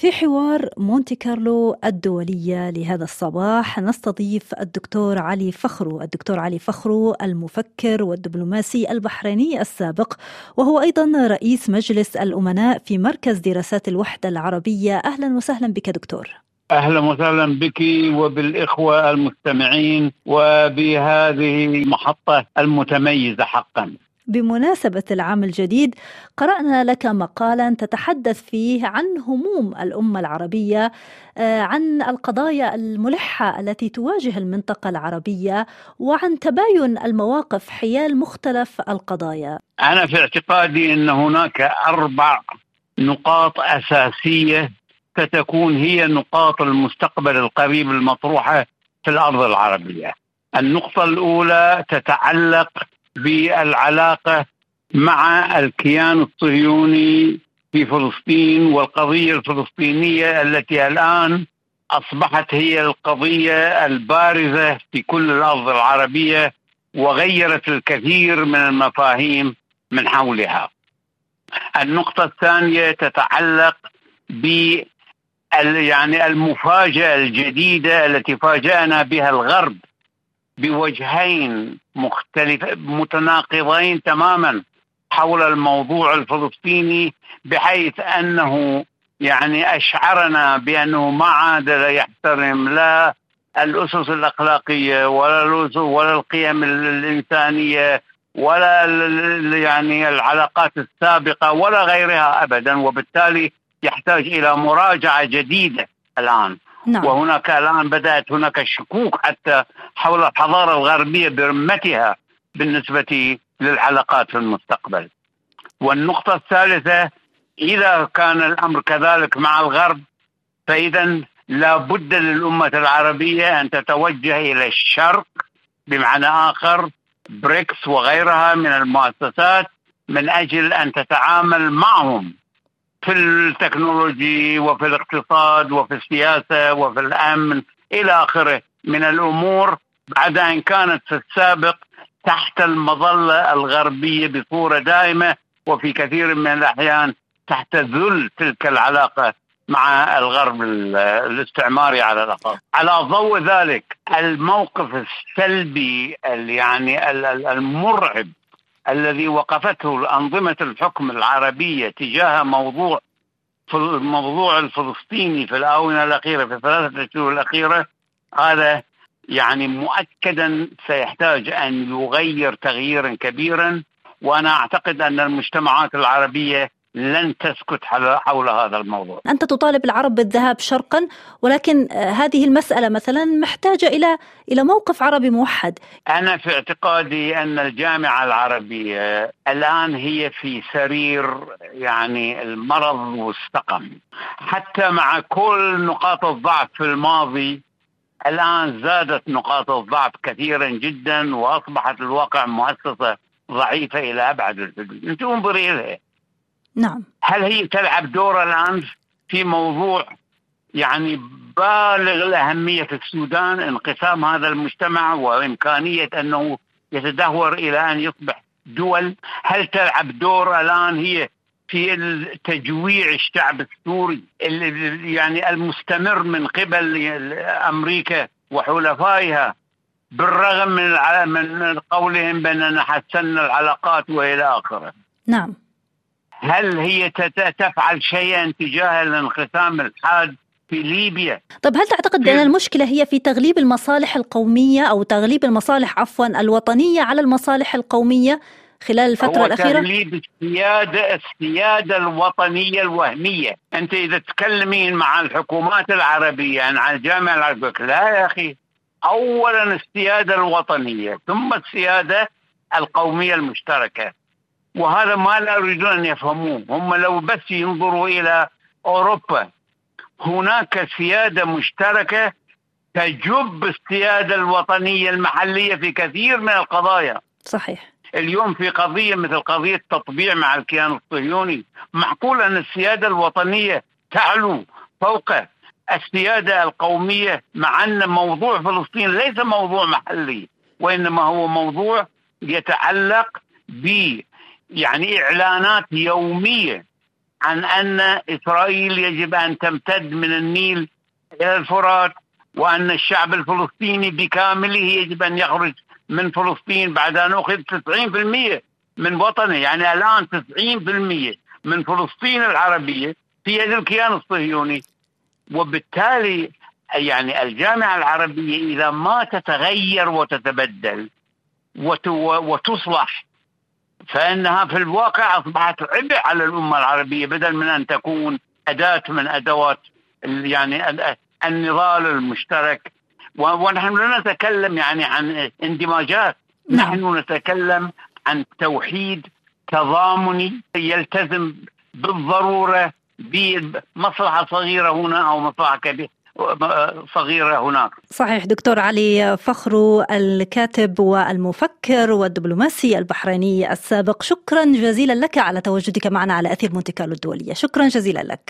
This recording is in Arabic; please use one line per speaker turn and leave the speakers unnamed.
في حوار مونتي كارلو الدولية لهذا الصباح. نستضيف الدكتور علي فخرو. الدكتور علي فخرو المفكر والدبلوماسي البحريني السابق وهو أيضا رئيس مجلس الأمناء في مركز دراسات الوحدة العربية. أهلا وسهلا بك دكتور.
أهلا وسهلا بك وبالإخوة المستمعين وبهذه المحطة المتميزة حقا.
بمناسبة العام الجديد قرأنا لك مقالا تتحدث فيه عن هموم الأمة العربية عن القضايا الملحة التي تواجه المنطقة العربية وعن تباين المواقف حيال مختلف القضايا.
أنا في اعتقادي أن هناك أربع نقاط أساسية ستكون هي نقاط المستقبل القريب المطروحة في الأرض العربية. النقطة الأولى تتعلق بالعلاقة مع الكيان الصهيوني في فلسطين والقضية الفلسطينية التي الآن أصبحت هي القضية البارزة في كل الأرض العربية وغيرت الكثير من المفاهيم من حولها. النقطة الثانية تتعلق ب يعني المفاجأة الجديدة التي فاجأنا بها الغرب بوجهين مختلف متناقضين تماما حول الموضوع الفلسطيني بحيث أنه يعني أشعرنا بأنه ما عاد لا يحترم لا الأسس الأخلاقية ولا الاسس ولا القيم الإنسانية ولا يعني العلاقات السابقة ولا غيرها ابدا وبالتالي يحتاج إلى مراجعة جديدة الآن. نعم. وهناك الآن بدأت هناك شكوك حتى حول الحضاره الغربية برمتها بالنسبة للعلاقات في المستقبل. والنقطة الثالثة إذا كان الأمر كذلك مع الغرب فإذا لا بد للأمة العربية أن تتوجه إلى الشرق بمعنى آخر بريكس وغيرها من المؤسسات من أجل أن تتعامل معهم في التكنولوجي وفي الاقتصاد وفي السياسة وفي الأمن إلى آخره من الأمور بعد أن كانت في السابق تحت المظلة الغربية بصورة دائمة وفي كثير من الأحيان تحت ذل تلك العلاقة مع الغرب الاستعماري على الأقل. على ضوء ذلك الموقف السلبي يعني المرعب الذي وقفته أنظمة الحكم العربية تجاه موضوع الموضوع الفلسطيني في الآونة الأخيرة في الثلاثة أشهر الأخيرة هذا يعني مؤكدا سيحتاج أن يغير تغييرا كبيرا وأنا أعتقد أن المجتمعات العربية لن تسكت حول هذا الموضوع.
أنت تطالب العرب بالذهاب شرقا ولكن هذه المسألة مثلا محتاجة إلى إلى موقف عربي موحد.
أنا في اعتقادي أن الجامعة العربية الآن هي في سرير يعني المرض والسقم حتى مع كل نقاط الضعف في الماضي الآن زادت نقاط الضعف كثيرا جدا وأصبحت الواقع مؤسسة ضعيفة إلى أبعد الحدود. أنت انظري إليها.
نعم
هل هي تلعب دور الآن في موضوع يعني بالغ الاهميه في السودان انقسام هذا المجتمع وإمكانية أنه يتدهور إلى أن يصبح دول هل تلعب دور الآن هي في تجويع الشعب السوري يعني المستمر من قبل أمريكا وحلفائها بالرغم من من قولهم بأننا حسنا العلاقات وإلى آخره.
نعم.
هل هي تفعل شيئا تجاه الانقسام الحاد في ليبيا؟
طيب هل تعتقد بأن المشكلة هي في تغليب المصالح القومية أو تغليب المصالح عفوا الوطنية على المصالح القومية خلال الفترة
هو
الأخيرة؟
تغليب السيادة السيادة الوطنية الوهمية. أنت إذا تتكلمين مع الحكومات العربية عن يعني الجامعة العربية لا يا أخي. أولا السيادة الوطنية ثم السيادة القومية المشتركة. وهذا ما لا يريدون أن يفهموه. هم لو بس ينظروا إلى أوروبا هناك سيادة مشتركة تجب السيادة الوطنية المحلية في كثير من القضايا.
صحيح.
اليوم في قضية مثل قضية تطبيع مع الكيان الصهيوني معقول أن السيادة الوطنية تعلو فوق السيادة القومية مع أن موضوع فلسطين ليس موضوع محلي وإنما هو موضوع يتعلق ب يعني إعلانات يومية عن أن إسرائيل يجب أن تمتد من النيل إلى الفرات وأن الشعب الفلسطيني بكامله يجب أن يخرج من فلسطين بعد أن أخذ 90% من وطنه يعني الآن 90% من فلسطين العربية في يد الكيان الصهيوني. وبالتالي يعني الجامعة العربية إذا ما تتغير وتتبدل وتصلح فإنها في الواقع أصبحت عبء على الأمة العربية بدل من أن تكون أداة من أدوات يعني النضال المشترك ونحن لا نتكلم يعني عن اندماجات نعم. نحن نتكلم عن توحيد تضامني يلتزم بالضرورة بمصلحة صغيرة هنا أو مصلحة كبيرة صغيرة هناك
صحيح دكتور علي فخر الكاتب والمفكر والدبلوماسي البحريني السابق. شكرا جزيلا لك على تواجدك معنا على أثير مونتي كارلو الدولية. شكرا جزيلا لك.